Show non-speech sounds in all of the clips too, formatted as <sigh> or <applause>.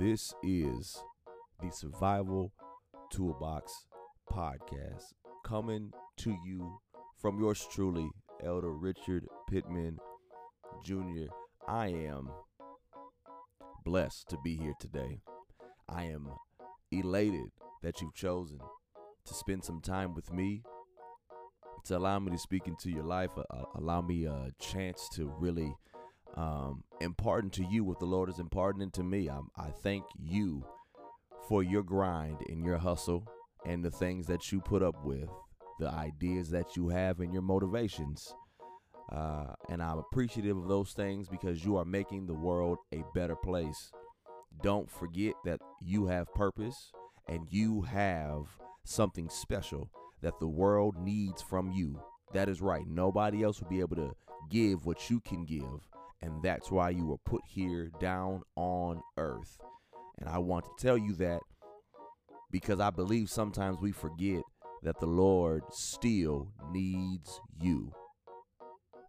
This is the Survival Toolbox Podcast coming to you from yours truly, Elder Richard Pittman Jr. I am blessed to be here today. I am elated that you've chosen to spend some time with me, to allow me to speak into your life, uh, allow me a chance to really um, impart into you what the Lord is imparting to me. I, I thank you for your grind and your hustle and the things that you put up with, the ideas that you have, and your motivations. Uh, and I'm appreciative of those things because you are making the world a better place. Don't forget that you have purpose and you have something special that the world needs from you. That is right. Nobody else will be able to give what you can give. And that's why you were put here down on earth. And I want to tell you that because I believe sometimes we forget that the Lord still needs you.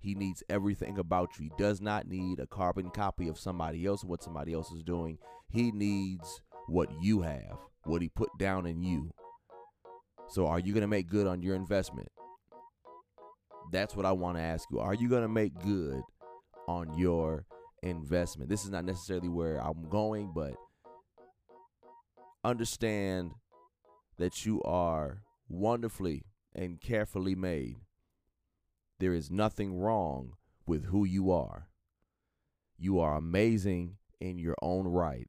He needs everything about you. He does not need a carbon copy of somebody else, what somebody else is doing. He needs what you have, what He put down in you. So, are you going to make good on your investment? That's what I want to ask you. Are you going to make good on your investment? This is not necessarily where I'm going, but understand that you are wonderfully and carefully made. There is nothing wrong with who you are. You are amazing in your own right.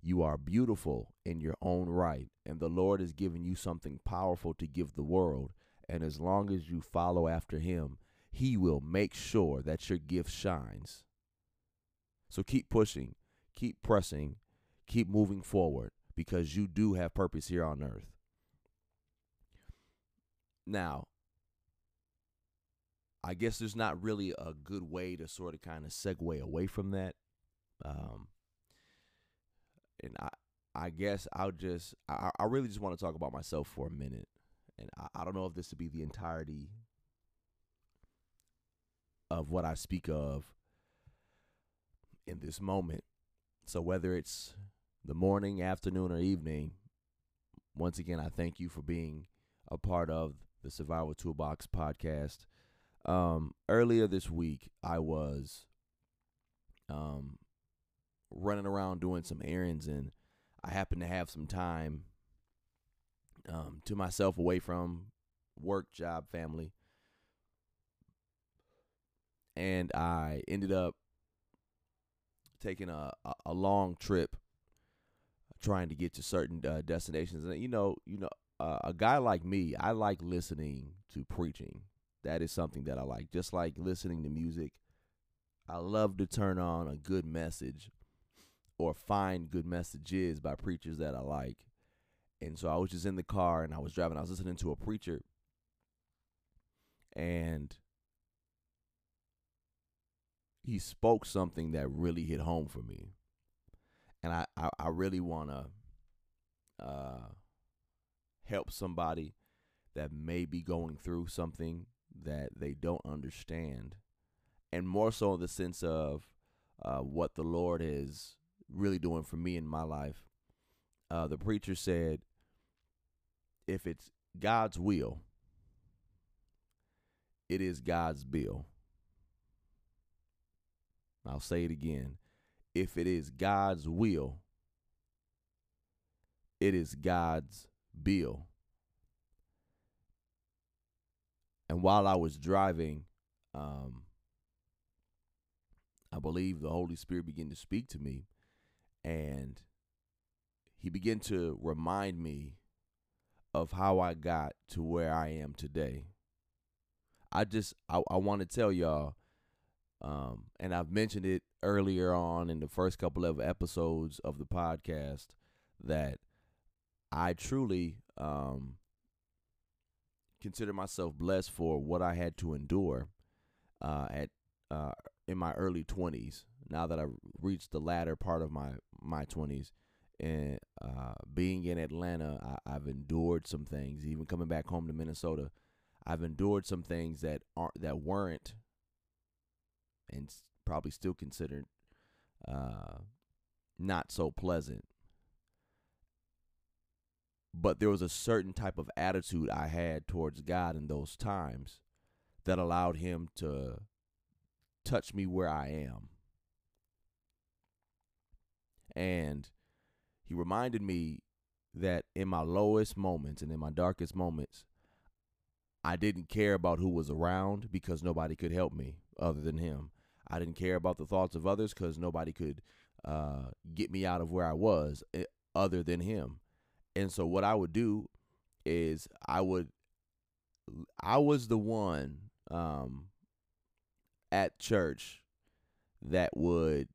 You are beautiful in your own right. And the Lord has given you something powerful to give the world. And as long as you follow after Him, He will make sure that your gift shines. So keep pushing, keep pressing, keep moving forward because you do have purpose here on earth. Now, I guess there's not really a good way to sort of kind of segue away from that. Um, and I, I guess I'll just, I, I really just want to talk about myself for a minute. And I, I don't know if this would be the entirety of what I speak of in this moment. So whether it's the morning, afternoon, or evening, once again, I thank you for being a part of the Survival Toolbox podcast. Um, earlier this week, I was um, running around doing some errands, and I happened to have some time um, to myself away from work, job, family. And I ended up taking a, a, long trip trying to get to certain uh, destinations. And, you know, you know, uh, a guy like me, I like listening to preaching. That is something that I like. Just like listening to music, I love to turn on a good message or find good messages by preachers that I like. And so I was just in the car and I was driving. I was listening to a preacher, and he spoke something that really hit home for me. And I, I, I really want to uh, help somebody that may be going through something that they don't understand. And more so in the sense of uh, what the Lord is really doing for me in my life. Uh, the preacher said, if it's God's will, it is God's bill. I'll say it again. If it is God's will, it is God's bill. And while I was driving, um, I believe the Holy Spirit began to speak to me, and He began to remind me of how I got to where I am today. I just I, I want to tell y'all, um, and I've mentioned it earlier on in the first couple of episodes of the podcast that I truly um, consider myself blessed for what I had to endure uh, at uh, in my early twenties. Now that I've reached the latter part of my my twenties, and uh, being in Atlanta, I, have endured some things. Even coming back home to Minnesota, I've endured some things that aren't that weren't, and probably still considered uh, not so pleasant. But there was a certain type of attitude I had towards God in those times that allowed him to touch me where I am. And he reminded me that in my lowest moments and in my darkest moments, I didn't care about who was around because nobody could help me other than him. I didn't care about the thoughts of others because nobody could uh, get me out of where I was eh, other than him. And so what I would do is I would I was the one um, at church that would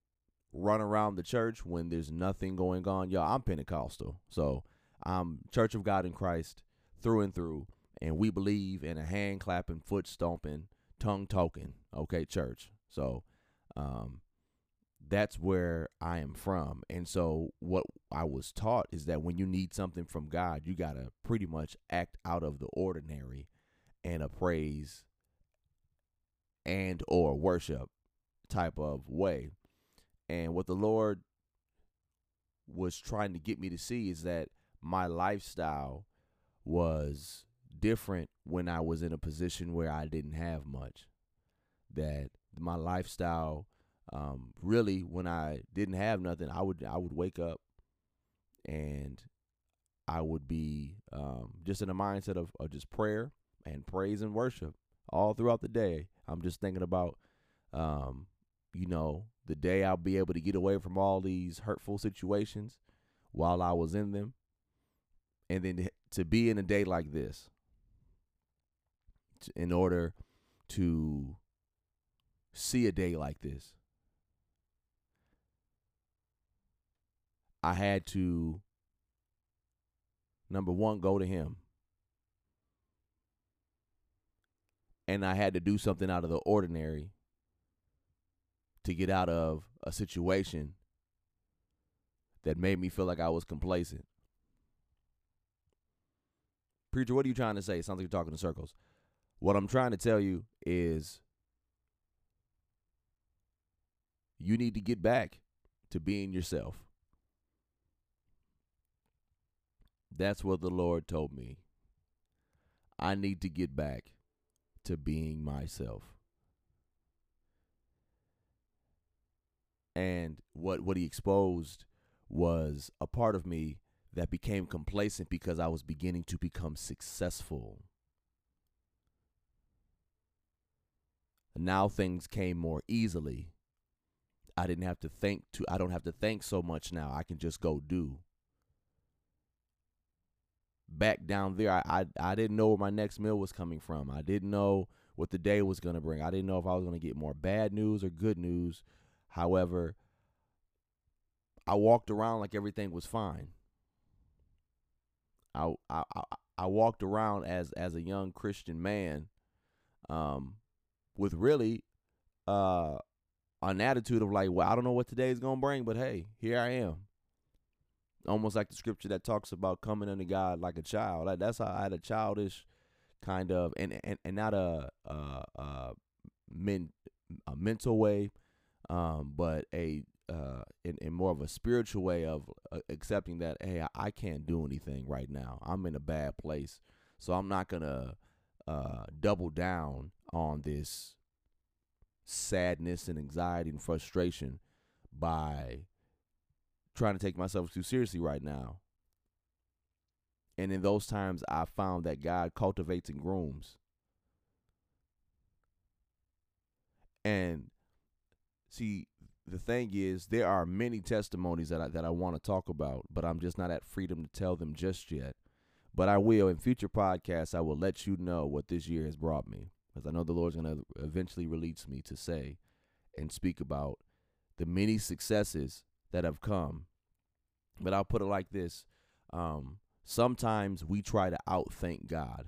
run around the church when there's nothing going on. Y'all, I'm Pentecostal, so I'm Church of God in Christ through and through, and we believe in a hand clapping, foot stomping, tongue talking. Okay, church. So, um, that's where I am from. And so what I was taught is that when you need something from God, you got to pretty much act out of the ordinary and a praise and or worship type of way. And what the Lord was trying to get me to see is that my lifestyle was different when I was in a position where I didn't have much. That my lifestyle um, really when I didn't have nothing, I would I would wake up and I would be um, just in a mindset of, of just prayer and praise and worship all throughout the day. I'm just thinking about, um, you know, the day I'll be able to get away from all these hurtful situations while I was in them, and then to be in a day like this, in order to see a day like this, I had to number one go to him and I had to do something out of the ordinary to get out of a situation that made me feel like I was complacent. Preacher, what are you trying to say? It sounds like you're talking in circles. What I'm trying to tell you is you need to get back to being yourself. That's what the Lord told me. I need to get back to being myself. And what what he exposed was a part of me that became complacent because I was beginning to become successful. Now things came more easily. I didn't have to think to I don't have to think so much now. I can just go do. Back down there, I, I I didn't know where my next meal was coming from. I didn't know what the day was to bring. I didn't know if I was to get more bad news or good news. However, I walked around like everything was fine. I I I, walked around as as a young Christian man, um, with really, uh, an attitude of like, well, I don't know what today is gonna bring, but hey, here I am. Almost like the scripture that talks about coming unto God like a child. Like that's how I had a childish kind of and and, and not a a, a, men, a mental way, um, but a uh, in, in more of a spiritual way of uh, accepting that hey I, I, can't do anything right now i'm in a bad place so i'm not gonna uh, double down on this sadness and anxiety and frustration by trying to take myself too seriously right now and in those times, I found that God cultivates and grooms. And see, the thing is, there are many testimonies that I, that I want to talk about, but I'm just not at freedom to tell them just yet. But I will in future podcasts. I will let you know what this year has brought me, because I know the Lord's going to eventually release me to say and speak about the many successes that have come. But I'll put it like this: um, Sometimes we try to outthink God.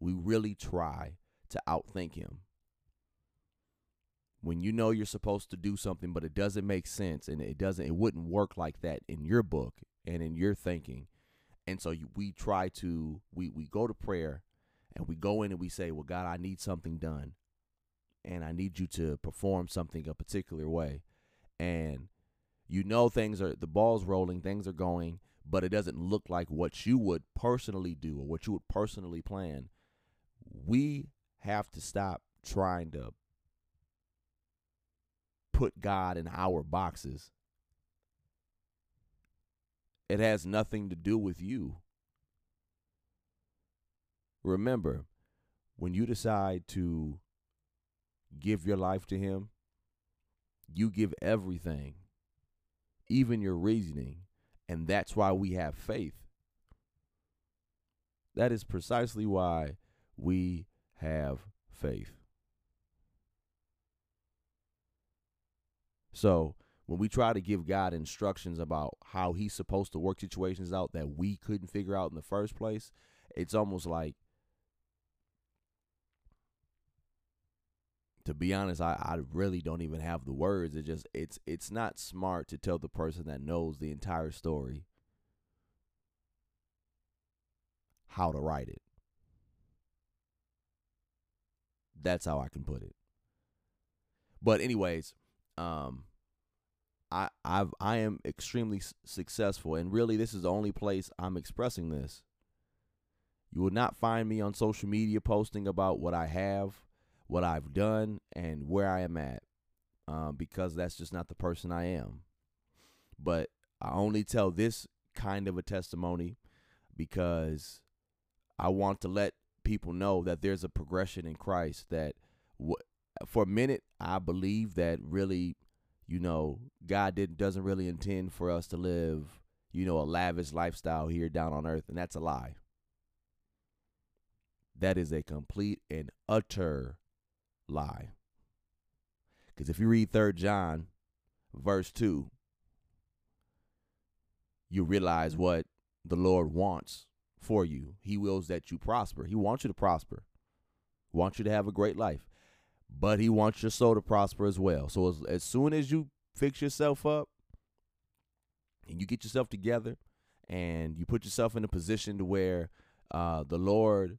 We really try to outthink Him. When you know you're supposed to do something, but it doesn't make sense and it doesn't, it wouldn't work like that in your book and in your thinking. And so you, we try to, we, we go to prayer and we go in and we say, Well, God, I need something done. And I need you to perform something a particular way. And You know things are the ball's rolling, things are going, but it doesn't look like what you would personally do or what you would personally plan. We have to stop trying to put God in our boxes. It has nothing to do with you. Remember, when you decide to give your life to Him, you give everything, even your reasoning. And that's why we have faith. That is precisely why we have faith. So, when we try to give God instructions about how He's supposed to work situations out that we couldn't figure out in the first place, it's almost like to be honest, I, I really don't even have the words. It just it's it's not smart to tell the person that knows the entire story how to write it. That's how I can put it. But anyways, um I I've I am extremely successful and really this is the only place I'm expressing this. You will not find me on social media posting about what I have what I've done and where I am at um, because that's just not the person I am. But I only tell this kind of a testimony because I want to let people know that there's a progression in Christ that w- for a minute I believe that really you know God didn't doesn't really intend for us to live you know a lavish lifestyle here down on earth and that's a lie. That is a complete and utter lie. Because if you read Third John, verse 2, you realize what the Lord wants for you. He wills that you prosper. He wants you to prosper, wants you to have a great life, but He wants your soul to prosper as well. So as, as soon as you fix yourself up and you get yourself together and you put yourself in a position to where uh, the Lord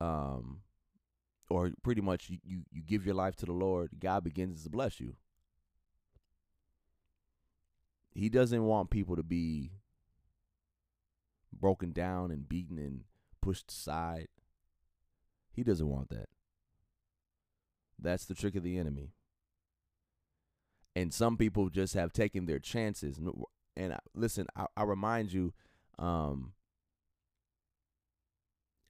um, or pretty much you, you, give your life to the Lord, God begins to bless you. He doesn't want people to be broken down and beaten and pushed aside. He doesn't want that. That's the trick of the enemy. And some people just have taken their chances. And listen, I, I remind you, um,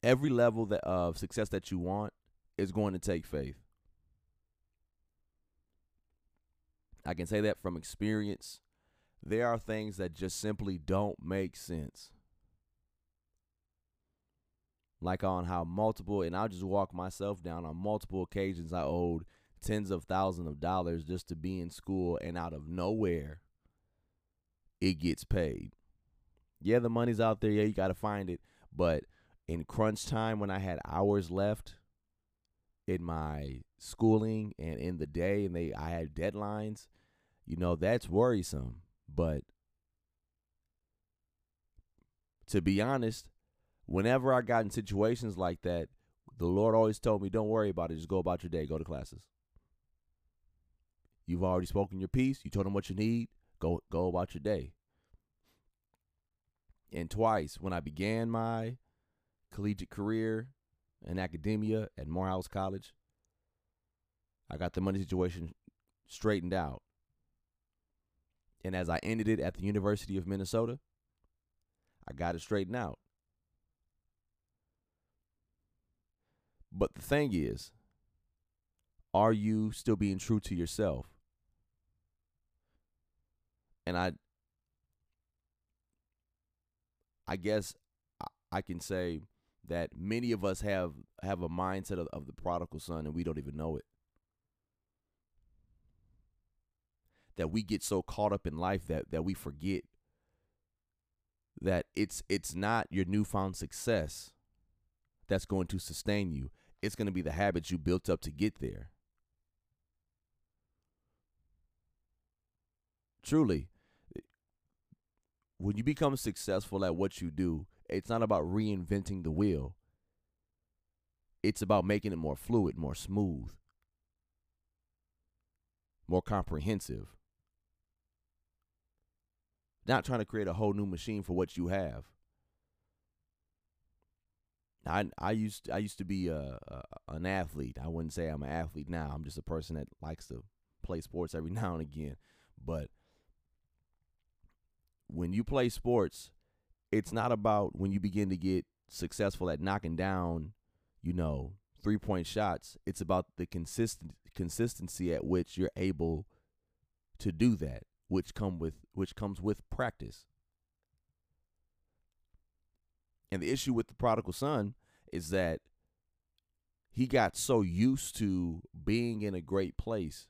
every level that of success that you want is going to take faith. I can say that from experience. There are things that just simply don't make sense. Like on how multiple, and I'll just walk myself down on multiple occasions, I owed tens of thousands of dollars just to be in school, and out of nowhere, it gets paid. Yeah, the money's out there. Yeah, you got to find it. But in crunch time, when I had hours left, in my schooling and in the day and they I had deadlines, you know, that's worrisome. But to be honest, whenever I got in situations like that, the Lord always told me, Don't worry about it, just go about your day, go to classes. You've already spoken your piece, you told them what you need, go go about your day. And twice when I began my collegiate career in academia at Morehouse College. I got the money situation straightened out. And as I ended it at the University of Minnesota, I got it straightened out. But the thing is, are you still being true to yourself? And I I guess I can say that many of us have have a mindset of, of the prodigal son and we don't even know it. That we get so caught up in life that that we forget that it's it's not your newfound success that's going to sustain you. It's going to be the habits you built up to get there. Truly, when you become successful at what you do, it's not about reinventing the wheel. It's about making it more fluid, more smooth, more comprehensive. not trying to create a whole new machine for what you have. I I used I used to be a, a, an athlete. I wouldn't say I'm an athlete now. I'm just a person that likes to play sports every <laughs> now and again. But when you play sports, it's not about when you begin to get successful at knocking down, you know, three point shots. It's about the consistent consistency at which you're able to do that, which come with which comes with practice. And the issue with the prodigal son is that he got so used to being in a great place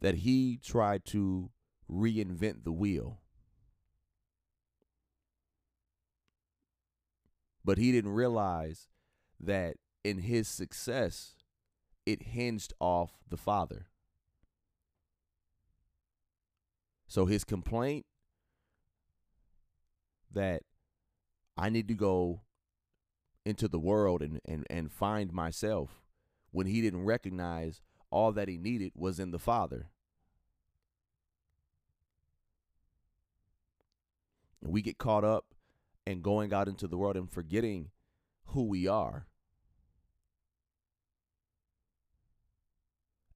that he tried to reinvent the wheel. But he didn't realize that in his success, it hinged off the father. So his complaint that I need to go into the world and, and, and find myself when he didn't recognize all that he needed was in the Father. We get caught up and going out into the world and forgetting who we are.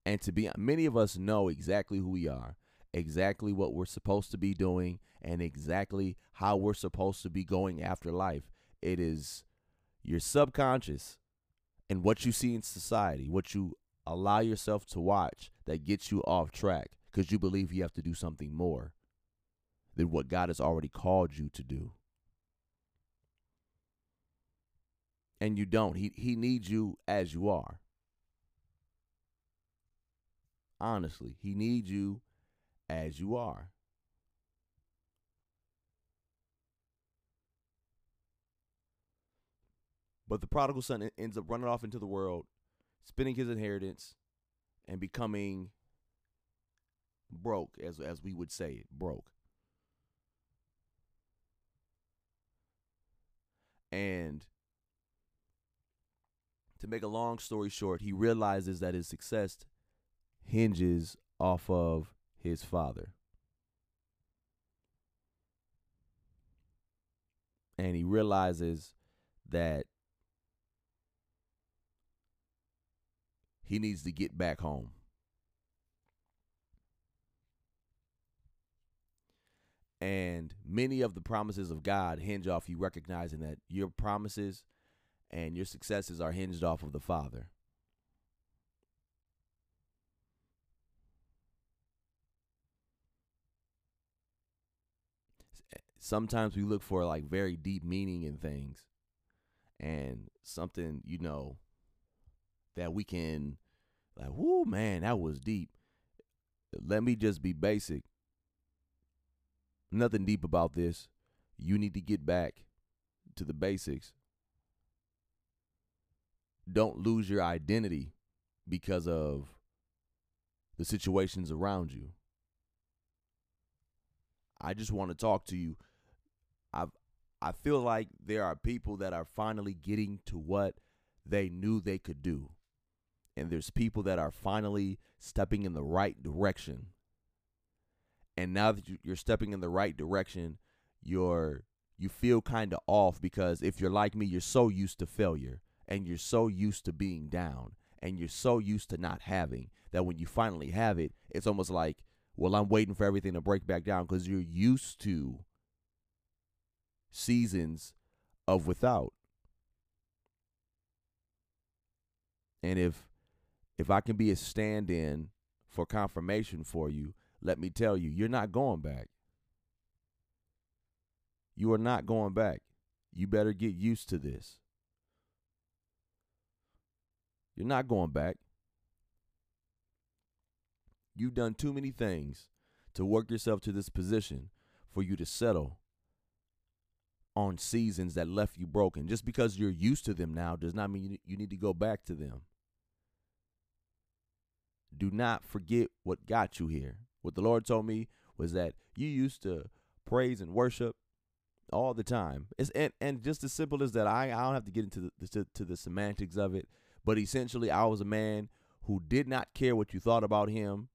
And to be many of us know exactly who we are, exactly what we're supposed to be doing, and exactly how we're supposed to be going after life. It is your subconscious and what you see in society, what you allow yourself to watch that gets you off track because you believe you have to do something more than what God has already called you to do. And you don't. He he needs you as you are. Honestly, he needs you as you are. But the prodigal son ends up running off into the world, spending his inheritance, and becoming broke, as as we would say it, broke. And to make a long story short, he realizes that his success hinges off of his father. And he realizes that he needs to get back home. And many of the promises of God hinge off you recognizing that your promises and your successes are hinged off of the Father. Sometimes we look for like very deep meaning in things and something, you know, that we can like, whoo, man, that was deep. Let me just be basic. Nothing deep about this. You need to get back to the basics. Don't lose your identity because of the situations around you. I just want to talk to you. I I feel like there are people that are finally getting to what they knew they could do and there's people that are finally stepping in the right direction. And now that you're stepping in the right direction, you're you feel kind of off because if you're like me, you're so used to failure and you're so used to being down and you're so used to not having that when you finally have it, it's almost like, well, I'm waiting for everything to break back down because you're used to seasons of without. And if if I can be a stand in for confirmation for you, let me tell you, you're not going back. You are not going back. You better get used to this. You're not going back. You've done too many things to work yourself to this position for you to settle on seasons that left you broken. Just because you're used to them now does not mean you need to go back to them do not forget what got you here. What the Lord told me was that you used to praise and worship all the time. It's and, and just as simple as that. I I don't have to get into the to, the semantics of it, but essentially, I was a man who did not care what you thought about him,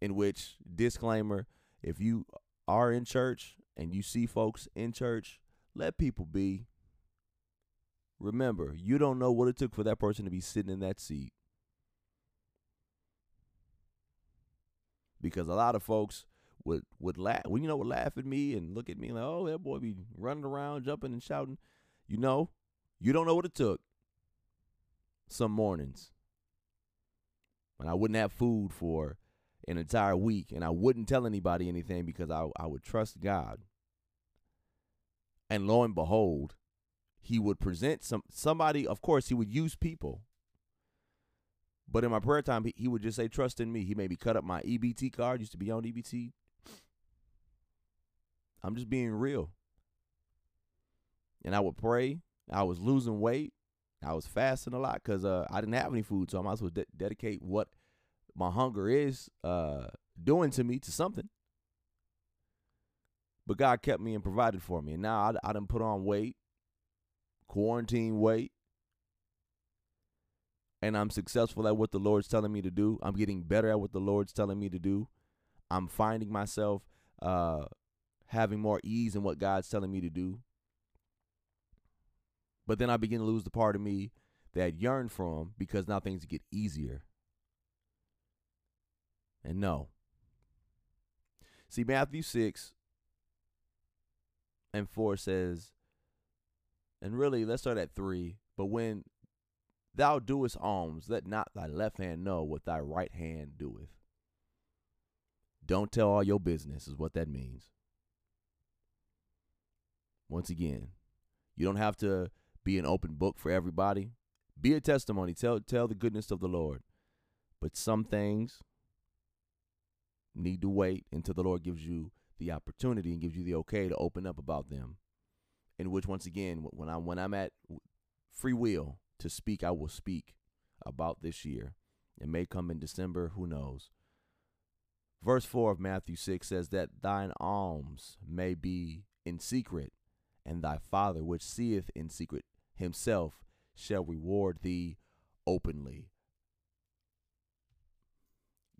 in which disclaimer, if you are in church and you see folks in church, let people be. Remember, you don't know what it took for that person to be sitting in that seat. Because a lot of folks would would laugh, you know, would laugh at me and look at me like, "Oh, that boy be running around, jumping and shouting." You know, you don't know what it took. Some mornings when I wouldn't have food for an entire week and I wouldn't tell anybody anything because I, I would trust God. And lo and behold, he would present some somebody, of course, he would use people. But in my prayer time, he, would just say, trust in me. He maybe cut up my EBT card, used to be on EBT. I'm just being real. And I would pray. I was losing weight. I was fasting a lot because uh, I didn't have any food, so I might as well de- dedicate what my hunger is uh, doing to me to something. But God kept me and provided for me, and now I, I done put on weight, quarantine weight, and I'm successful at what the Lord's telling me to do. I'm getting better at what the Lord's telling me to do. I'm finding myself uh, having more ease in what God's telling me to do. But then I begin to lose the part of me that yearned for him because now things get easier. And no. See, Matthew 6 and 4 says, and really, let's start at 3. But when thou doest alms, let not thy left hand know what thy right hand doeth. Don't tell all your business, is what that means. Once again, you don't have to be an open book for everybody. Be a testimony. Tell tell the goodness of the Lord. But some things need to wait until the Lord gives you the opportunity and gives you the okay to open up about them. In which once again, when I when I'm at free will to speak, I will speak about this year. It may come in December, who knows. Verse 4 of Matthew 6 says that thine alms may be in secret, and thy Father which seeth in secret himself shall reward thee openly.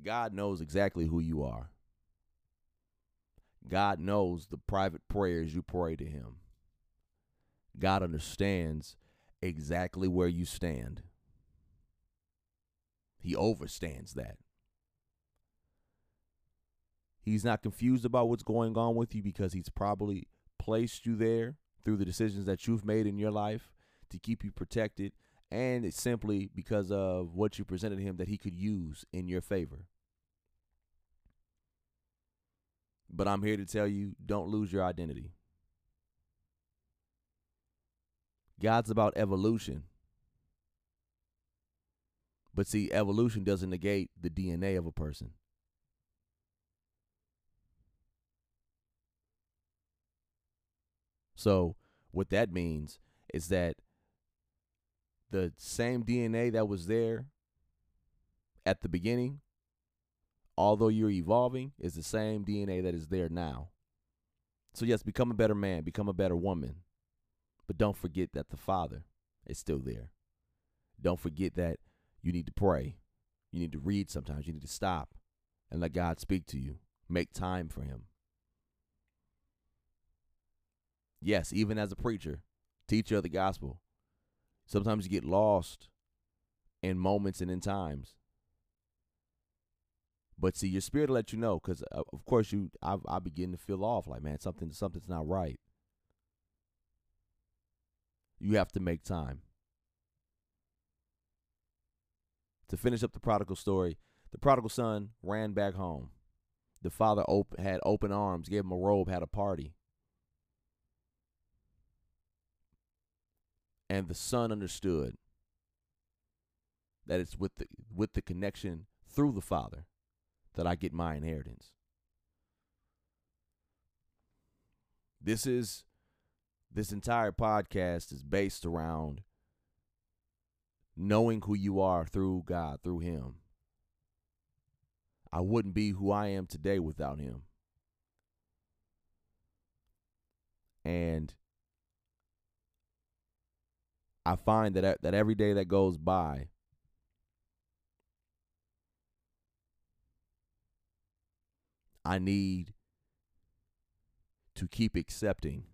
God knows exactly who you are. God knows the private prayers you pray to him. God understands exactly where you stand. He overstands that. He's not confused about what's going on with you because he's probably placed you there through the decisions that you've made in your life to keep you protected, and it's simply because of what you presented him that he could use in your favor. But I'm here to tell you don't lose your identity. God's about evolution. But see, evolution doesn't negate the DNA of a person. So, what that means is that the same DNA that was there at the beginning, although you're evolving, is the same DNA that is there now. So, yes, become a better man, become a better woman. But don't forget that the Father is still there. Don't forget that you need to pray. You need to read sometimes. You need to stop and let God speak to you. Make time for Him. Yes, even as a preacher, teacher of the gospel, Sometimes you get lost in moments and in times. But see, your spirit will let you know, because uh, of course you, I, I begin to feel off. Like, man, something, something's not right. You have to make time. To finish up the prodigal story, the prodigal son ran back home. The father op- had open arms, gave him a robe, had a party. and the son understood that it's with the with the connection through the father that I get my inheritance. This is this entire podcast is based around knowing who you are through God, through him. I wouldn't be who I am today without him. And I find that that every day that goes by, I need to keep accepting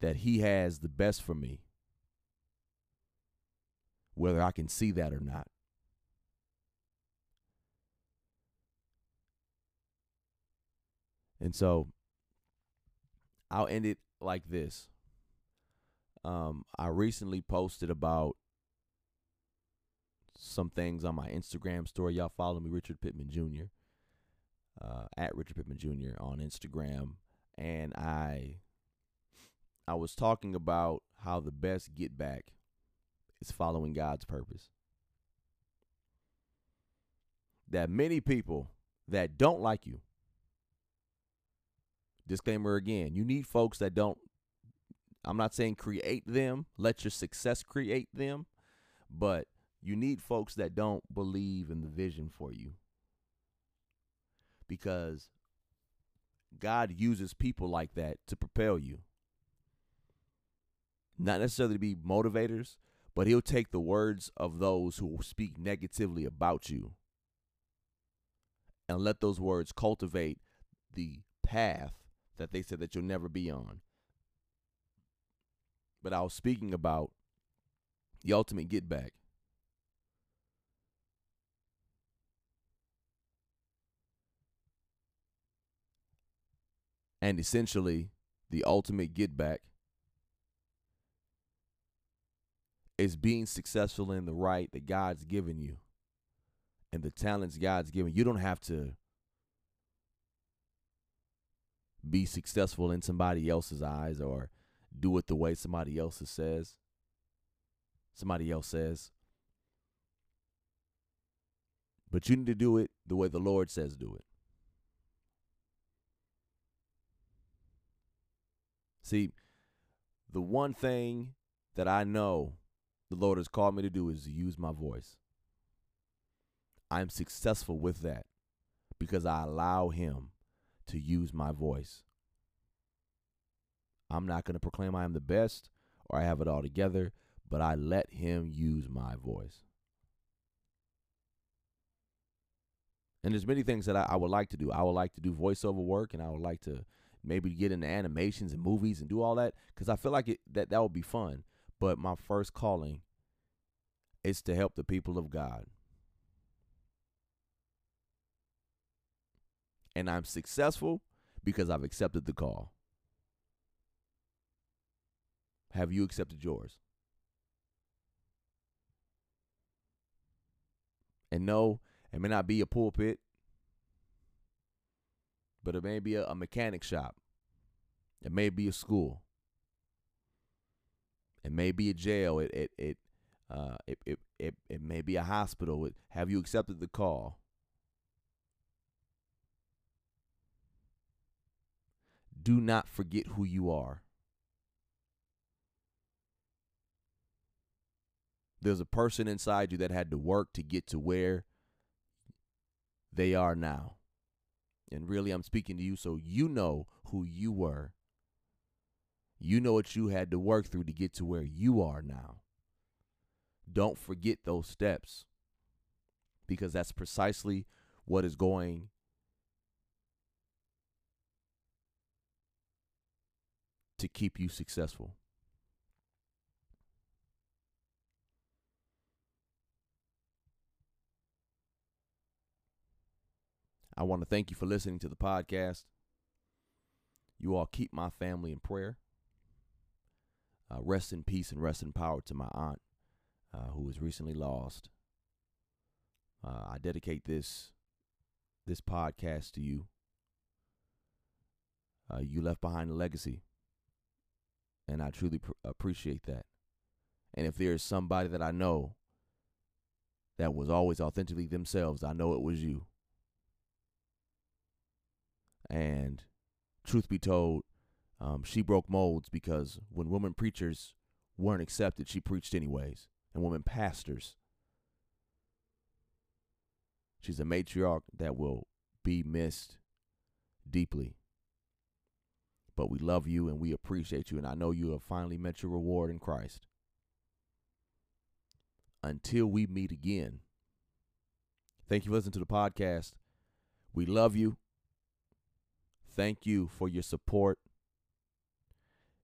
that He has the best for me, whether I can see that or not. And so I'll end it like this. Um, I recently posted about some things on my Instagram story. Y'all follow me, Richard Pittman Jr. Uh, at Richard Pittman Jr. on Instagram, and I I was talking about how the best get back is following God's purpose. That many people that don't like you. Disclaimer again, you need folks that don't I'm not saying create them, let your success create them, but you need folks that don't believe in the vision for you. Because God uses people like that to propel you. Not necessarily to be motivators, but He'll take the words of those who speak negatively about you and let those words cultivate the path that they said that you'll never be on. But I was speaking about the ultimate get back. And essentially, the ultimate get back is being successful in the right that God's given you and the talents God's given. You don't have to be successful in somebody else's eyes or do it the way somebody else says. Somebody else says. But you need to do it the way the Lord says do it. See, the one thing that I know the Lord has called me to do is to use my voice. I'm successful with that because I allow Him to use my voice. I'm not going to proclaim I am the best or I have it all together, but I let Him use my voice. And there's many things that I, I would like to do. I would like to do voiceover work, and I would like to maybe get into animations and movies and do all that because I feel like it, that that would be fun. But my first calling is to help the people of God. And I'm successful because I've accepted the call. Have you accepted yours? And no, it may not be a pulpit, but it may be a, a mechanic shop. It may be a school. It may be a jail. It it it uh, it, it it it may be a hospital. It, have you accepted the call? Do not forget who you are. There's a person inside you that had to work to get to where they are now. And really, I'm speaking to you so you know who you were. You know what you had to work through to get to where you are now. Don't forget those steps because that's precisely what is going to keep you successful. I want to thank you for listening to the podcast. You all keep my family in prayer. Uh, rest in peace and rest in power to my aunt, uh, who was recently lost. Uh, I dedicate this this podcast to you. Uh, you left behind a legacy, and I truly pr- appreciate that. And if there is somebody that I know that was always authentically themselves, I know it was you. And truth be told, um, she broke molds because when women preachers weren't accepted, she preached anyways. And women pastors, she's a matriarch that will be missed deeply. But we love you and we appreciate you. And I know you have finally met your reward in Christ. until we meet again. Thank you for listening to the podcast. We love you. Thank you for your support.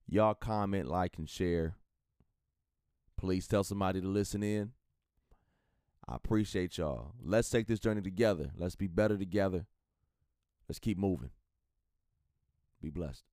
Y'all comment, like, and share. Please tell somebody to listen in. I appreciate y'all. Let's take this journey together. Let's be better together. Let's keep moving. Be blessed.